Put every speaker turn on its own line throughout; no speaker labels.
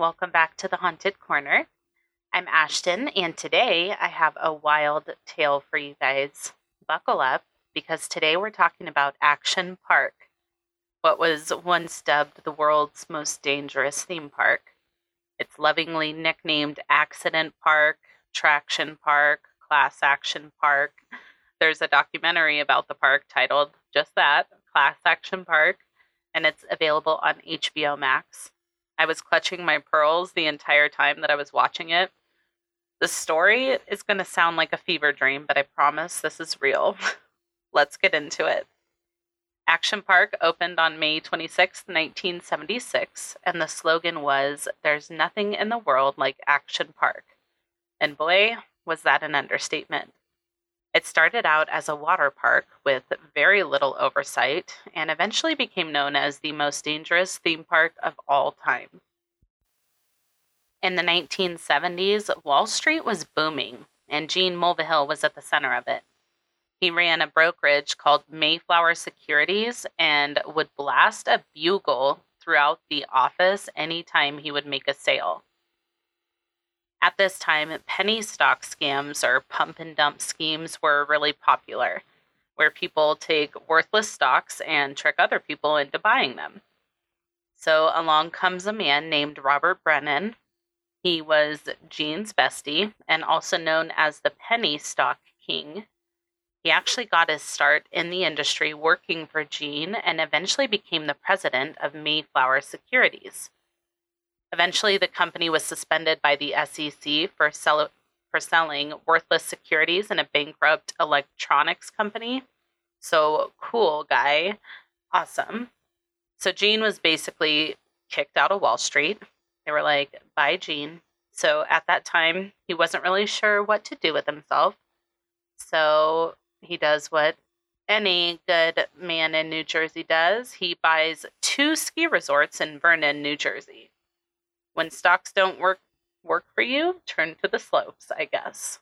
Welcome back to the Haunted Corner. I'm Ashton, and today I have a wild tale for you guys. Buckle up because today we're talking about Action Park, what was once dubbed the world's most dangerous theme park. It's lovingly nicknamed Accident Park, Traction Park, Class Action Park. There's a documentary about the park titled just that, Class Action Park, and it's available on HBO Max. I was clutching my pearls the entire time that I was watching it. The story is going to sound like a fever dream, but I promise this is real. Let's get into it. Action Park opened on May 26, 1976, and the slogan was There's nothing in the world like Action Park. And boy, was that an understatement. It started out as a water park with very little oversight and eventually became known as the most dangerous theme park of all time. In the 1970s, Wall Street was booming, and Gene Mulvihill was at the center of it. He ran a brokerage called Mayflower Securities and would blast a bugle throughout the office anytime he would make a sale. At this time, penny stock scams or pump and dump schemes were really popular, where people take worthless stocks and trick other people into buying them. So along comes a man named Robert Brennan. He was Gene's bestie and also known as the penny stock king. He actually got his start in the industry working for Gene and eventually became the president of Mayflower Securities. Eventually, the company was suspended by the SEC for, sell- for selling worthless securities in a bankrupt electronics company. So, cool guy. Awesome. So, Gene was basically kicked out of Wall Street. They were like, bye, Gene. So, at that time, he wasn't really sure what to do with himself. So, he does what any good man in New Jersey does he buys two ski resorts in Vernon, New Jersey. When stocks don't work work for you, turn to the slopes, I guess.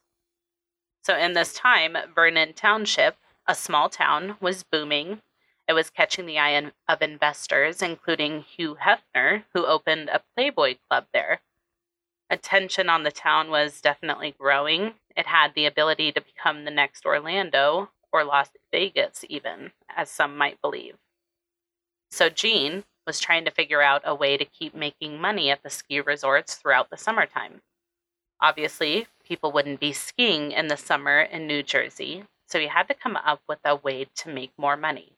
So in this time, Vernon Township, a small town, was booming. It was catching the eye of investors, including Hugh Hefner, who opened a Playboy club there. Attention on the town was definitely growing. It had the ability to become the next Orlando, or Las Vegas, even, as some might believe. So Gene, was trying to figure out a way to keep making money at the ski resorts throughout the summertime. Obviously, people wouldn't be skiing in the summer in New Jersey, so he had to come up with a way to make more money.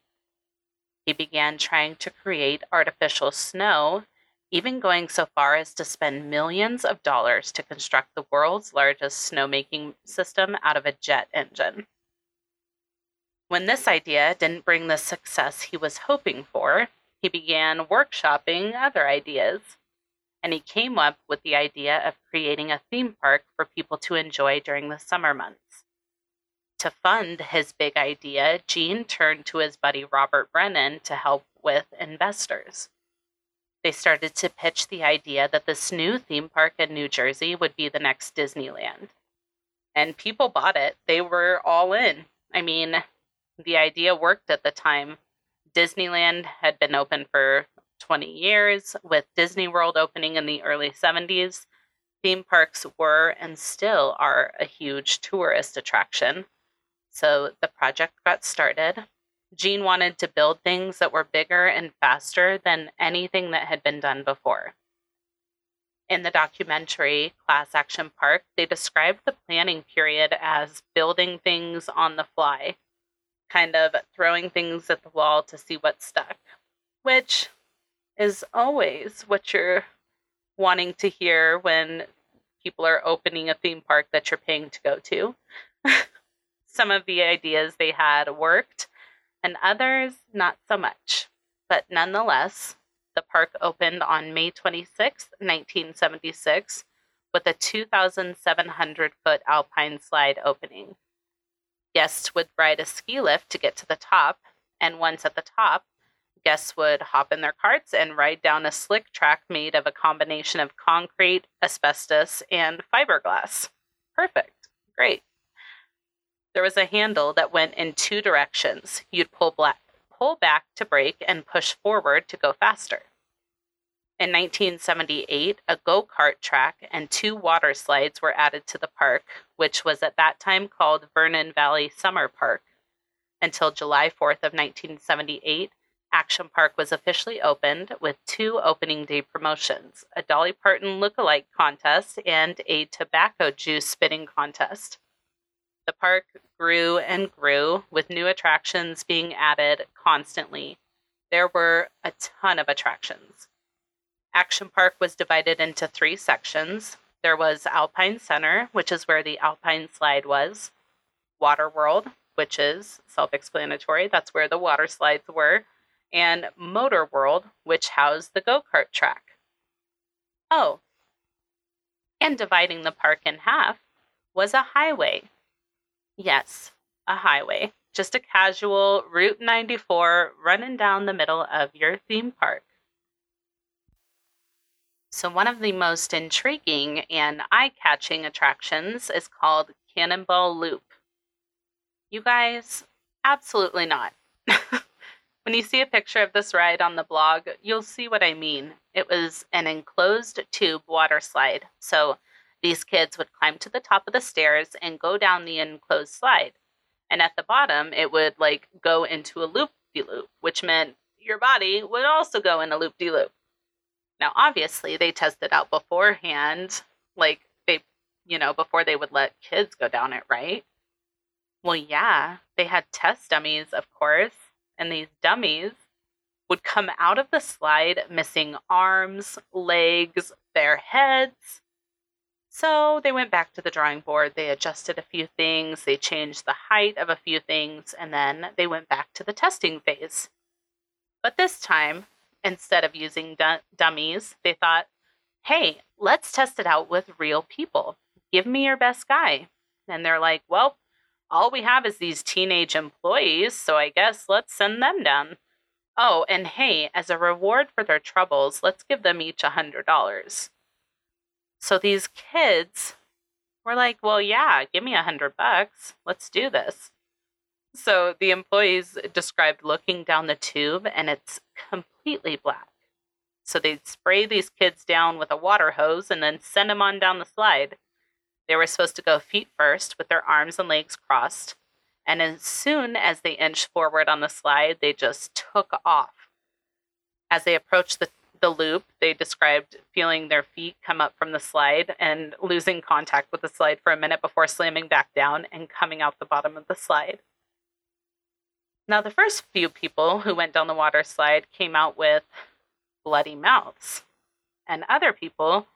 He began trying to create artificial snow, even going so far as to spend millions of dollars to construct the world's largest snowmaking system out of a jet engine. When this idea didn't bring the success he was hoping for, he began workshopping other ideas. And he came up with the idea of creating a theme park for people to enjoy during the summer months. To fund his big idea, Gene turned to his buddy Robert Brennan to help with investors. They started to pitch the idea that this new theme park in New Jersey would be the next Disneyland. And people bought it. They were all in. I mean, the idea worked at the time. Disneyland had been open for 20 years, with Disney World opening in the early 70s. Theme parks were and still are a huge tourist attraction. So the project got started. Gene wanted to build things that were bigger and faster than anything that had been done before. In the documentary Class Action Park, they described the planning period as building things on the fly kind of throwing things at the wall to see what stuck, which is always what you're wanting to hear when people are opening a theme park that you're paying to go to. Some of the ideas they had worked, and others not so much. But nonetheless, the park opened on May 26, 1976, with a 2,700 foot alpine slide opening. Guests would ride a ski lift to get to the top, and once at the top, guests would hop in their carts and ride down a slick track made of a combination of concrete, asbestos, and fiberglass. Perfect. Great. There was a handle that went in two directions. You'd pull, black, pull back to brake and push forward to go faster. In 1978, a go kart track and two water slides were added to the park, which was at that time called Vernon Valley Summer Park. Until July 4th of 1978, Action Park was officially opened with two opening day promotions a Dolly Parton look-alike contest and a tobacco juice spitting contest. The park grew and grew, with new attractions being added constantly. There were a ton of attractions. Action Park was divided into three sections. There was Alpine Center, which is where the Alpine slide was, Water World, which is self explanatory, that's where the water slides were, and Motor World, which housed the go kart track. Oh, and dividing the park in half was a highway. Yes, a highway. Just a casual Route 94 running down the middle of your theme park. So, one of the most intriguing and eye catching attractions is called Cannonball Loop. You guys, absolutely not. when you see a picture of this ride on the blog, you'll see what I mean. It was an enclosed tube water slide. So, these kids would climb to the top of the stairs and go down the enclosed slide. And at the bottom, it would like go into a loop de loop, which meant your body would also go in a loop de loop. Now, obviously, they tested out beforehand, like they, you know, before they would let kids go down it, right? Well, yeah, they had test dummies, of course, and these dummies would come out of the slide missing arms, legs, their heads. So they went back to the drawing board. They adjusted a few things, they changed the height of a few things, and then they went back to the testing phase. But this time, instead of using du- dummies, they thought, hey, let's test it out with real people. Give me your best guy. And they're like, well, all we have is these teenage employees, so I guess let's send them down. Oh, and hey, as a reward for their troubles, let's give them each a $100. So these kids were like, well, yeah, give me a hundred bucks. Let's do this. So the employees described looking down the tube and it's completely black. So they'd spray these kids down with a water hose and then send them on down the slide. They were supposed to go feet first with their arms and legs crossed. And as soon as they inched forward on the slide, they just took off. As they approached the, the loop, they described feeling their feet come up from the slide and losing contact with the slide for a minute before slamming back down and coming out the bottom of the slide. Now, the first few people who went down the water slide came out with bloody mouths, and other people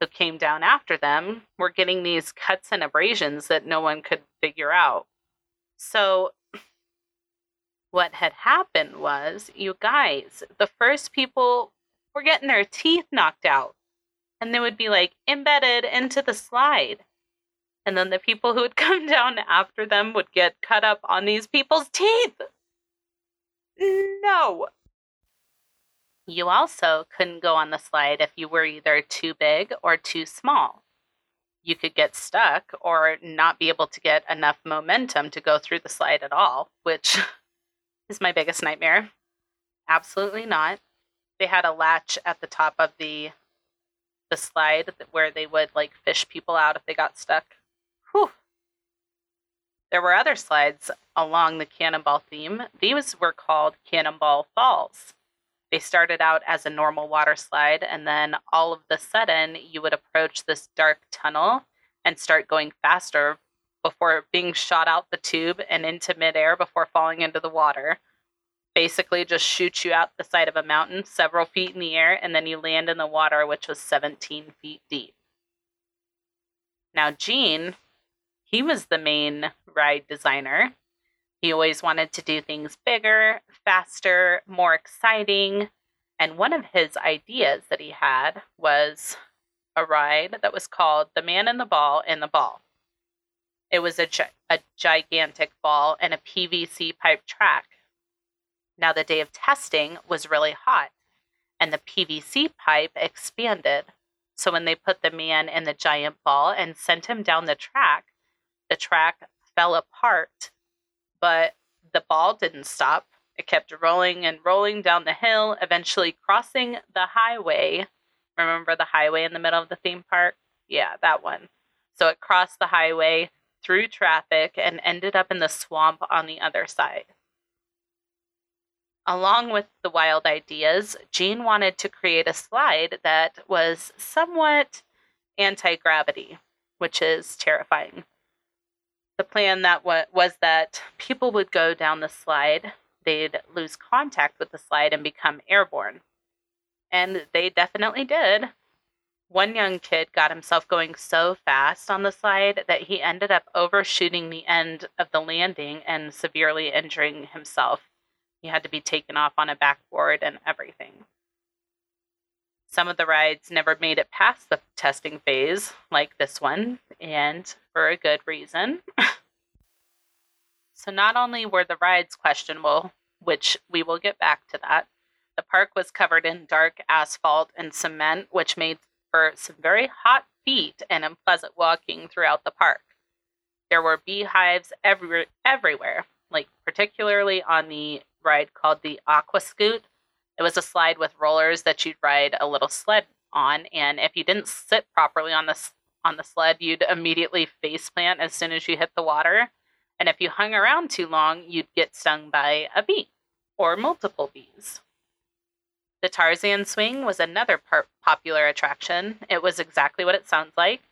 who came down after them were getting these cuts and abrasions that no one could figure out. So, what had happened was, you guys, the first people were getting their teeth knocked out, and they would be like embedded into the slide. And then the people who would come down after them would get cut up on these people's teeth. No. You also couldn't go on the slide if you were either too big or too small. You could get stuck or not be able to get enough momentum to go through the slide at all, which is my biggest nightmare. Absolutely not. They had a latch at the top of the the slide where they would like fish people out if they got stuck. There were other slides along the Cannonball theme. These were called Cannonball Falls. They started out as a normal water slide, and then all of the sudden, you would approach this dark tunnel and start going faster before being shot out the tube and into midair before falling into the water. Basically, just shoots you out the side of a mountain several feet in the air, and then you land in the water, which was 17 feet deep. Now, Gene, he was the main ride designer. He always wanted to do things bigger, faster, more exciting. And one of his ideas that he had was a ride that was called The Man in the Ball in the Ball. It was a, gi- a gigantic ball and a PVC pipe track. Now, the day of testing was really hot, and the PVC pipe expanded. So, when they put the man in the giant ball and sent him down the track, the track fell apart, but the ball didn't stop. It kept rolling and rolling down the hill, eventually crossing the highway. Remember the highway in the middle of the theme park? Yeah, that one. So it crossed the highway through traffic and ended up in the swamp on the other side. Along with the wild ideas, Gene wanted to create a slide that was somewhat anti gravity, which is terrifying. The plan that was that people would go down the slide, they'd lose contact with the slide and become airborne. And they definitely did. One young kid got himself going so fast on the slide that he ended up overshooting the end of the landing and severely injuring himself. He had to be taken off on a backboard and everything. Some of the rides never made it past the testing phase, like this one, and for a good reason. so, not only were the rides questionable, which we will get back to that, the park was covered in dark asphalt and cement, which made for some very hot feet and unpleasant walking throughout the park. There were beehives every, everywhere, like particularly on the ride called the Aqua Scoot. It was a slide with rollers that you'd ride a little sled on, and if you didn't sit properly on the on the sled, you'd immediately face plant as soon as you hit the water. And if you hung around too long, you'd get stung by a bee or multiple bees. The Tarzan swing was another par- popular attraction. It was exactly what it sounds like.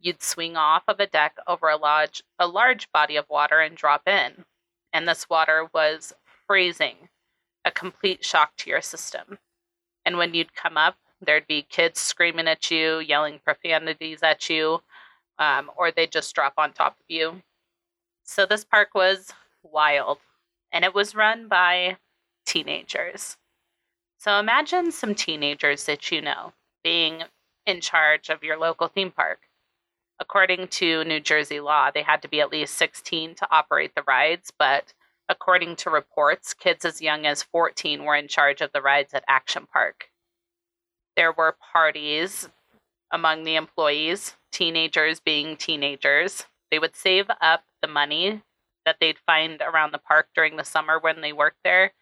You'd swing off of a deck over a large, a large body of water and drop in. And this water was freezing, a complete shock to your system. And when you'd come up, there'd be kids screaming at you, yelling profanities at you, um, or they'd just drop on top of you. So this park was wild, and it was run by teenagers. So imagine some teenagers that you know being in charge of your local theme park. According to New Jersey law, they had to be at least 16 to operate the rides, but according to reports, kids as young as 14 were in charge of the rides at Action Park. There were parties among the employees, teenagers being teenagers. They would save up the money that they'd find around the park during the summer when they worked there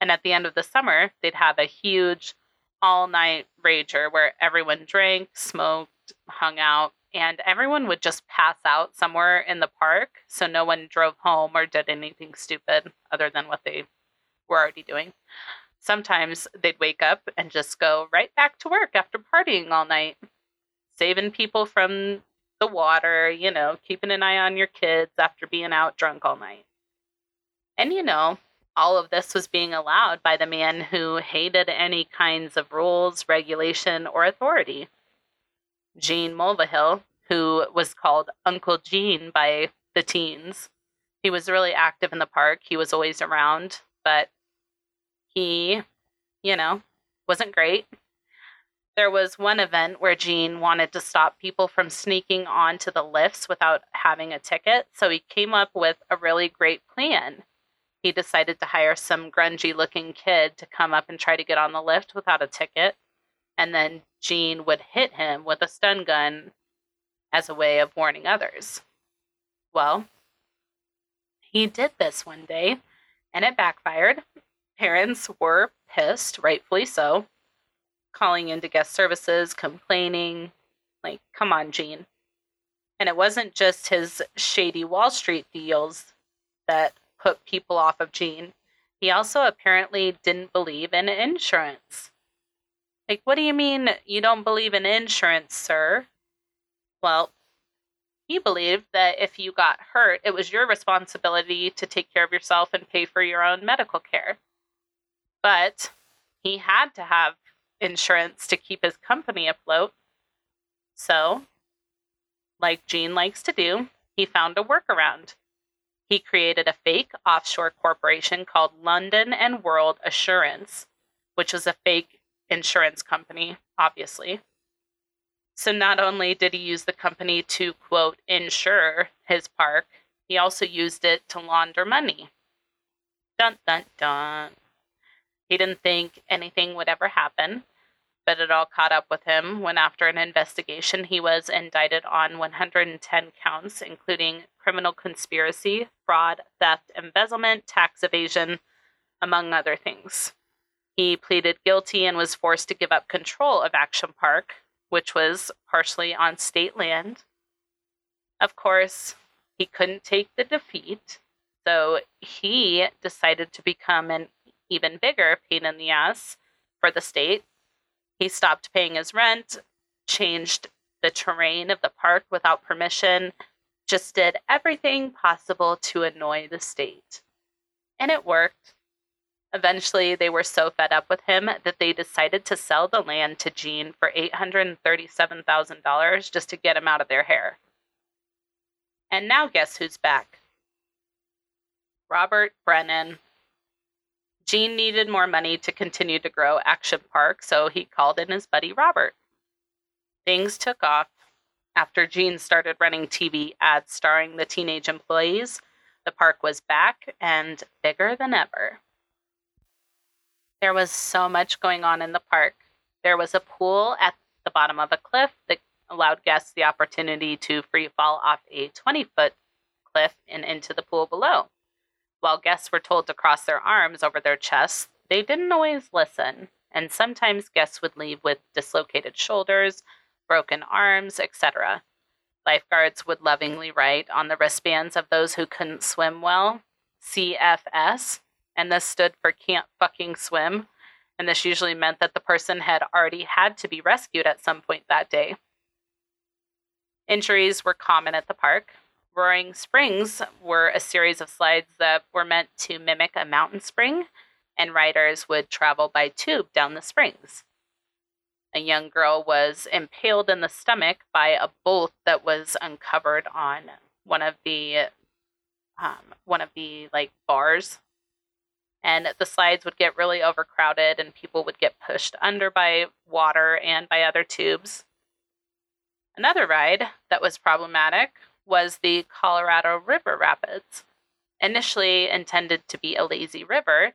and at the end of the summer, they'd have a huge all night rager where everyone drank, smoked, hung out, and everyone would just pass out somewhere in the park. So no one drove home or did anything stupid other than what they were already doing. Sometimes they'd wake up and just go right back to work after partying all night, saving people from the water, you know, keeping an eye on your kids after being out drunk all night. And you know, all of this was being allowed by the man who hated any kinds of rules, regulation, or authority. Gene Mulvihill, who was called Uncle Gene by the teens. He was really active in the park. He was always around, but he, you know, wasn't great. There was one event where Gene wanted to stop people from sneaking onto the lifts without having a ticket, so he came up with a really great plan he decided to hire some grungy looking kid to come up and try to get on the lift without a ticket. And then Gene would hit him with a stun gun as a way of warning others. Well, he did this one day and it backfired. Parents were pissed, rightfully so, calling into guest services, complaining, like, come on, Gene. And it wasn't just his shady Wall Street deals that put people off of Gene. He also apparently didn't believe in insurance. Like, what do you mean you don't believe in insurance, sir? Well, he believed that if you got hurt, it was your responsibility to take care of yourself and pay for your own medical care. But he had to have insurance to keep his company afloat. So, like Gene likes to do, he found a workaround. He created a fake offshore corporation called London and World Assurance, which was a fake insurance company, obviously. So not only did he use the company to, quote, insure his park, he also used it to launder money. Dun dun dun. He didn't think anything would ever happen, but it all caught up with him when, after an investigation, he was indicted on 110 counts, including criminal conspiracy, fraud, theft, embezzlement, tax evasion, among other things. He pleaded guilty and was forced to give up control of Action Park, which was partially on state land. Of course, he couldn't take the defeat, so he decided to become an even bigger pain in the ass for the state. He stopped paying his rent, changed the terrain of the park without permission, just did everything possible to annoy the state. And it worked. Eventually, they were so fed up with him that they decided to sell the land to Gene for $837,000 just to get him out of their hair. And now, guess who's back? Robert Brennan. Gene needed more money to continue to grow Action Park, so he called in his buddy Robert. Things took off after Gene started running TV ads starring the teenage employees. The park was back and bigger than ever. There was so much going on in the park. There was a pool at the bottom of a cliff that allowed guests the opportunity to free fall off a 20 foot cliff and into the pool below. While guests were told to cross their arms over their chests, they didn't always listen, and sometimes guests would leave with dislocated shoulders, broken arms, etc. Lifeguards would lovingly write on the wristbands of those who couldn't swim well CFS, and this stood for can't fucking swim. And this usually meant that the person had already had to be rescued at some point that day. Injuries were common at the park. Roaring Springs were a series of slides that were meant to mimic a mountain spring, and riders would travel by tube down the springs. A young girl was impaled in the stomach by a bolt that was uncovered on one of the um, one of the like bars and the slides would get really overcrowded and people would get pushed under by water and by other tubes. Another ride that was problematic was the Colorado River Rapids. Initially intended to be a lazy river,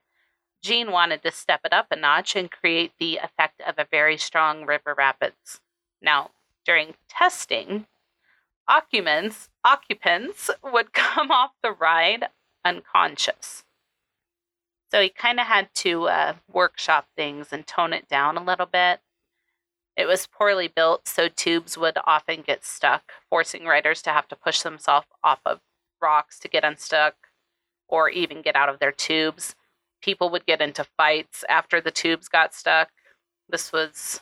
Gene wanted to step it up a notch and create the effect of a very strong river rapids. Now, during testing, occupants occupants would come off the ride unconscious. So he kind of had to uh, workshop things and tone it down a little bit. It was poorly built, so tubes would often get stuck, forcing riders to have to push themselves off of rocks to get unstuck or even get out of their tubes. People would get into fights after the tubes got stuck. This was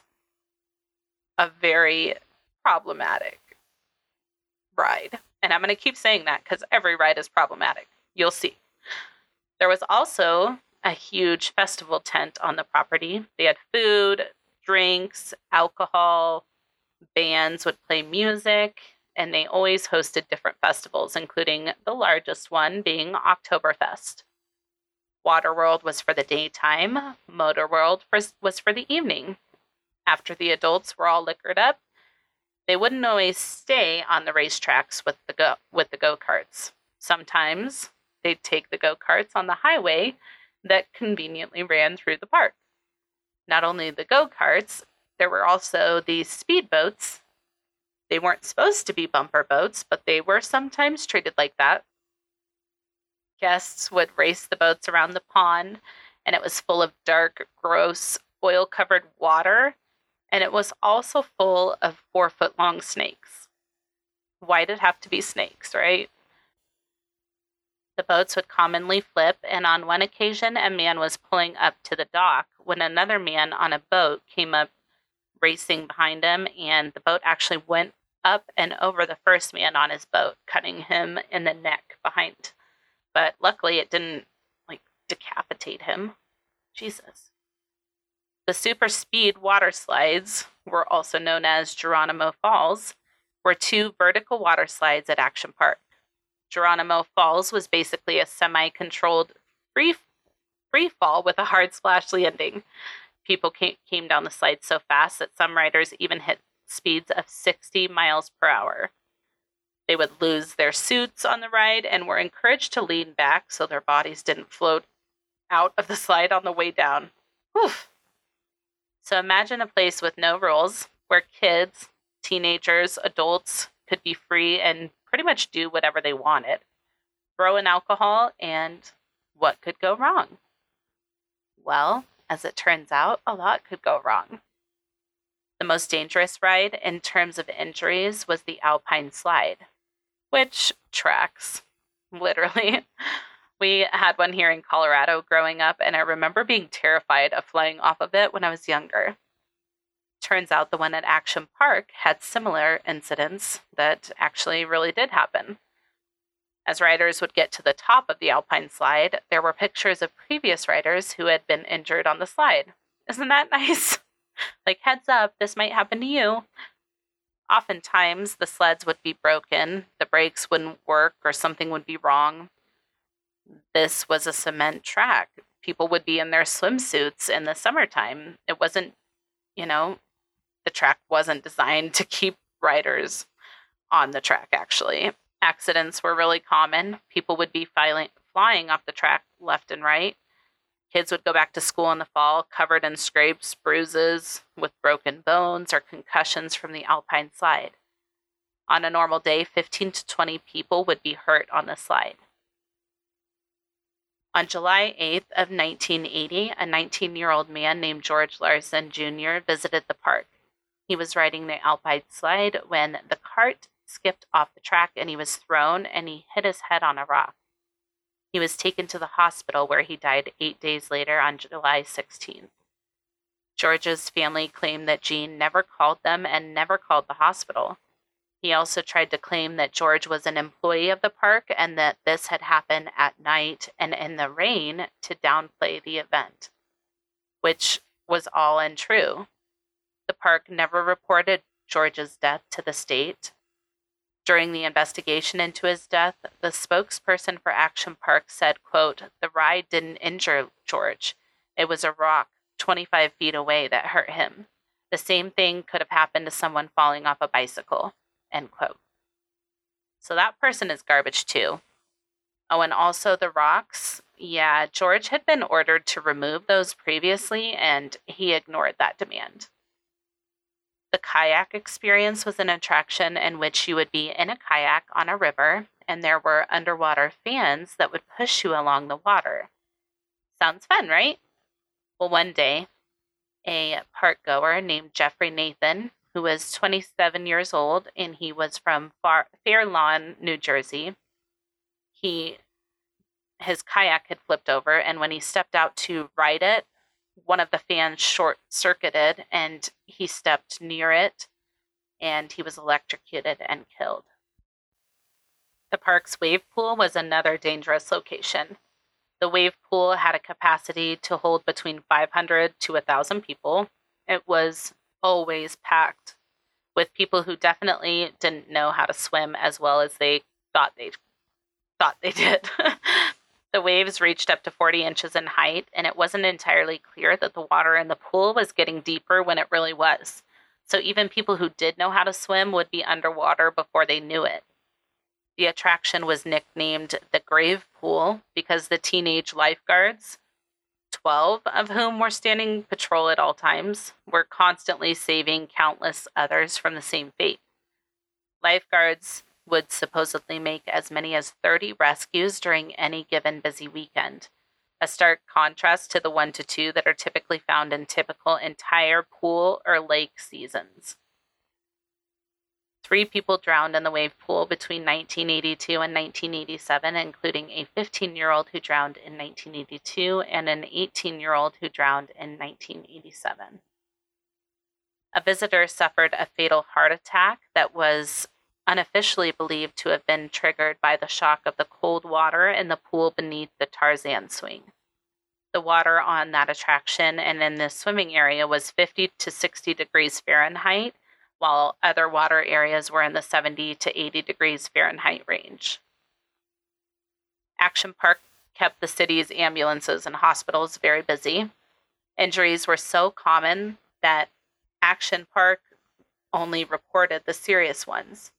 a very problematic ride. And I'm going to keep saying that because every ride is problematic. You'll see. There was also a huge festival tent on the property. They had food, drinks, alcohol, bands would play music, and they always hosted different festivals, including the largest one being Oktoberfest. Waterworld was for the daytime, Motor World was for the evening. After the adults were all liquored up, they wouldn't always stay on the racetracks with the go with the go-karts. Sometimes they'd take the go karts on the highway that conveniently ran through the park. Not only the go karts, there were also these speedboats. They weren't supposed to be bumper boats, but they were sometimes treated like that. Guests would race the boats around the pond, and it was full of dark, gross, oil covered water, and it was also full of four foot long snakes. Why did it have to be snakes, right? The boats would commonly flip, and on one occasion, a man was pulling up to the dock when another man on a boat came up racing behind him, and the boat actually went up and over the first man on his boat, cutting him in the neck behind. But luckily, it didn't like decapitate him. Jesus. The super speed water slides were also known as Geronimo Falls, were two vertical water slides at Action Park. Geronimo Falls was basically a semi controlled free, free fall with a hard splash landing. People came, came down the slide so fast that some riders even hit speeds of 60 miles per hour. They would lose their suits on the ride and were encouraged to lean back so their bodies didn't float out of the slide on the way down. Whew. So imagine a place with no rules where kids, teenagers, adults could be free and pretty much do whatever they wanted. Throw in alcohol, and what could go wrong? Well, as it turns out, a lot could go wrong. The most dangerous ride in terms of injuries was the Alpine Slide, which tracks, literally. We had one here in Colorado growing up, and I remember being terrified of flying off of it when I was younger. Turns out the one at Action Park had similar incidents that actually really did happen. As riders would get to the top of the Alpine slide, there were pictures of previous riders who had been injured on the slide. Isn't that nice? like, heads up, this might happen to you. Oftentimes, the sleds would be broken, the brakes wouldn't work, or something would be wrong this was a cement track. People would be in their swimsuits in the summertime. It wasn't, you know, the track wasn't designed to keep riders on the track, actually. Accidents were really common. People would be filing, flying off the track left and right. Kids would go back to school in the fall covered in scrapes, bruises, with broken bones or concussions from the alpine slide. On a normal day, 15 to 20 people would be hurt on the slide. On July 8th of 1980, a 19-year-old man named George Larson Jr. visited the park. He was riding the Alpine slide when the cart skipped off the track and he was thrown and he hit his head on a rock. He was taken to the hospital where he died eight days later on July 16th. George's family claimed that Gene never called them and never called the hospital. He also tried to claim that George was an employee of the park and that this had happened at night and in the rain to downplay the event, which was all untrue. The park never reported George's death to the state. During the investigation into his death, the spokesperson for Action Park said, quote, "The ride didn't injure George. It was a rock 25 feet away that hurt him. The same thing could have happened to someone falling off a bicycle." End quote. So that person is garbage too. Oh, and also the rocks. Yeah, George had been ordered to remove those previously, and he ignored that demand. The kayak experience was an attraction in which you would be in a kayak on a river, and there were underwater fans that would push you along the water. Sounds fun, right? Well, one day, a park goer named Jeffrey Nathan who was 27 years old and he was from Far- Fair Lawn, New Jersey. He his kayak had flipped over and when he stepped out to ride it, one of the fans short circuited and he stepped near it and he was electrocuted and killed. The park's wave pool was another dangerous location. The wave pool had a capacity to hold between 500 to 1,000 people. It was always packed with people who definitely didn't know how to swim as well as they thought they thought they did. the waves reached up to 40 inches in height, and it wasn't entirely clear that the water in the pool was getting deeper when it really was. So even people who did know how to swim would be underwater before they knew it. The attraction was nicknamed the Grave Pool because the teenage lifeguards 12 of whom were standing patrol at all times, were constantly saving countless others from the same fate. Lifeguards would supposedly make as many as 30 rescues during any given busy weekend, a stark contrast to the one to two that are typically found in typical entire pool or lake seasons. Three people drowned in the wave pool between 1982 and 1987, including a 15 year old who drowned in 1982 and an 18 year old who drowned in 1987. A visitor suffered a fatal heart attack that was unofficially believed to have been triggered by the shock of the cold water in the pool beneath the Tarzan swing. The water on that attraction and in the swimming area was 50 to 60 degrees Fahrenheit while other water areas were in the 70 to 80 degrees Fahrenheit range. Action Park kept the city's ambulances and hospitals very busy. Injuries were so common that Action Park only reported the serious ones.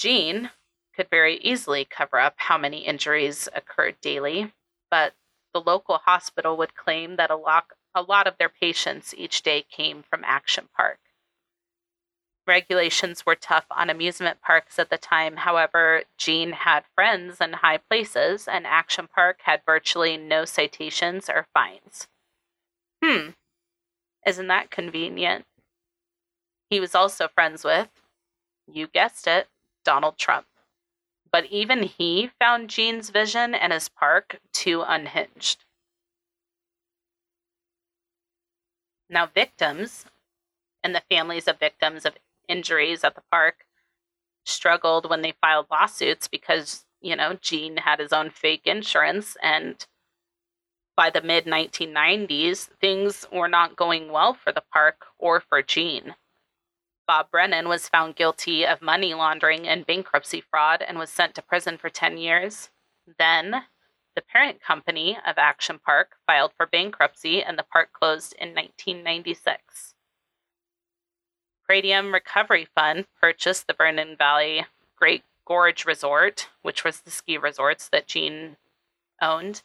Gene could very easily cover up how many injuries occurred daily, but the local hospital would claim that a lot, a lot of their patients each day came from Action Park. Regulations were tough on amusement parks at the time. However, Gene had friends in high places, and Action Park had virtually no citations or fines. Hmm, isn't that convenient? He was also friends with, you guessed it, Donald Trump. But even he found Gene's vision and his park too unhinged. Now, victims and the families of victims of injuries at the park struggled when they filed lawsuits because, you know, Gene had his own fake insurance. And by the mid 1990s, things were not going well for the park or for Gene. Bob Brennan was found guilty of money laundering and bankruptcy fraud and was sent to prison for 10 years. Then, the parent company of Action Park filed for bankruptcy and the park closed in 1996. Praedium Recovery Fund purchased the Vernon Valley Great Gorge Resort, which was the ski resorts that Gene owned,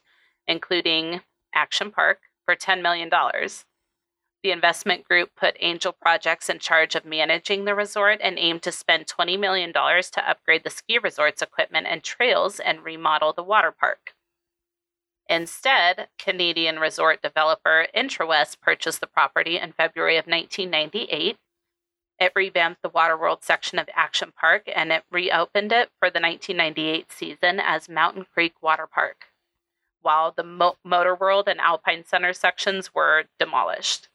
including Action Park, for $10 million. The investment group put Angel Projects in charge of managing the resort and aimed to spend $20 million to upgrade the ski resort's equipment and trails and remodel the water park. Instead, Canadian resort developer IntraWest purchased the property in February of 1998 it revamped the Waterworld section of Action Park and it reopened it for the 1998 season as Mountain Creek Water Park, while the Mo- Motor World and Alpine Center sections were demolished.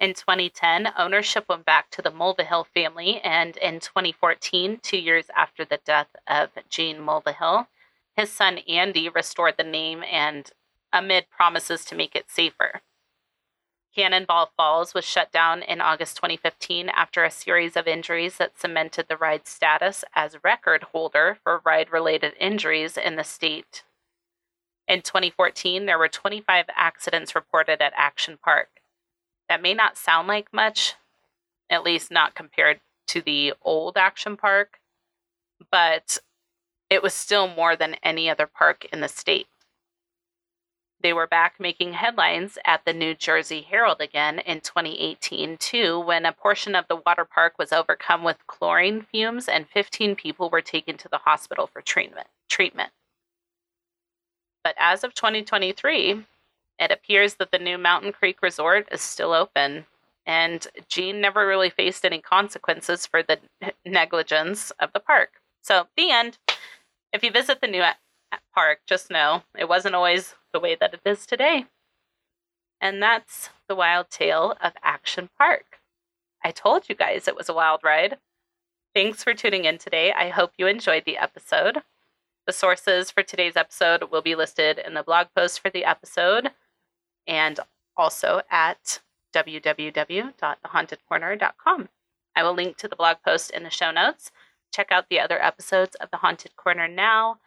In 2010, ownership went back to the Mulvihill family, and in 2014, two years after the death of Gene Mulvihill, his son Andy restored the name and amid promises to make it safer. Cannonball Falls was shut down in August 2015 after a series of injuries that cemented the ride's status as record holder for ride related injuries in the state. In 2014, there were 25 accidents reported at Action Park. That may not sound like much, at least not compared to the old Action Park, but it was still more than any other park in the state. They were back making headlines at the New Jersey Herald again in 2018, too, when a portion of the water park was overcome with chlorine fumes and 15 people were taken to the hospital for treatment. treatment. But as of 2023, it appears that the new Mountain Creek Resort is still open, and Gene never really faced any consequences for the negligence of the park. So, the end. If you visit the new park, just know it wasn't always the way that it is today. And that's the wild tale of Action Park. I told you guys it was a wild ride. Thanks for tuning in today. I hope you enjoyed the episode. The sources for today's episode will be listed in the blog post for the episode and also at www.thehauntedcorner.com. I will link to the blog post in the show notes. Check out the other episodes of The Haunted Corner now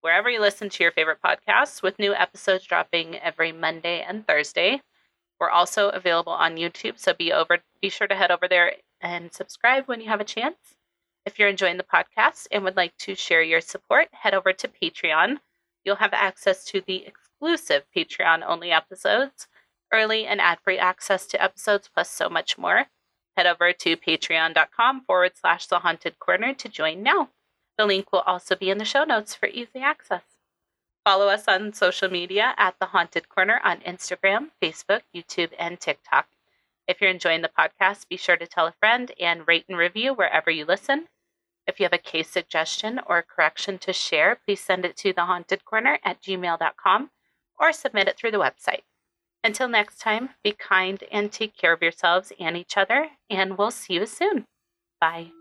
wherever you listen to your favorite podcasts, with new episodes dropping every Monday and Thursday. We're also available on YouTube, so be over be sure to head over there and subscribe when you have a chance. If you're enjoying the podcast and would like to share your support, head over to Patreon. You'll have access to the exclusive Patreon only episodes, early and ad free access to episodes, plus so much more. Head over to patreon.com forward slash the haunted corner to join now. The link will also be in the show notes for easy access. Follow us on social media at The Haunted Corner on Instagram, Facebook, YouTube, and TikTok. If you're enjoying the podcast, be sure to tell a friend and rate and review wherever you listen. If you have a case suggestion or a correction to share, please send it to thehauntedcorner at gmail.com or submit it through the website. Until next time, be kind and take care of yourselves and each other, and we'll see you soon. Bye.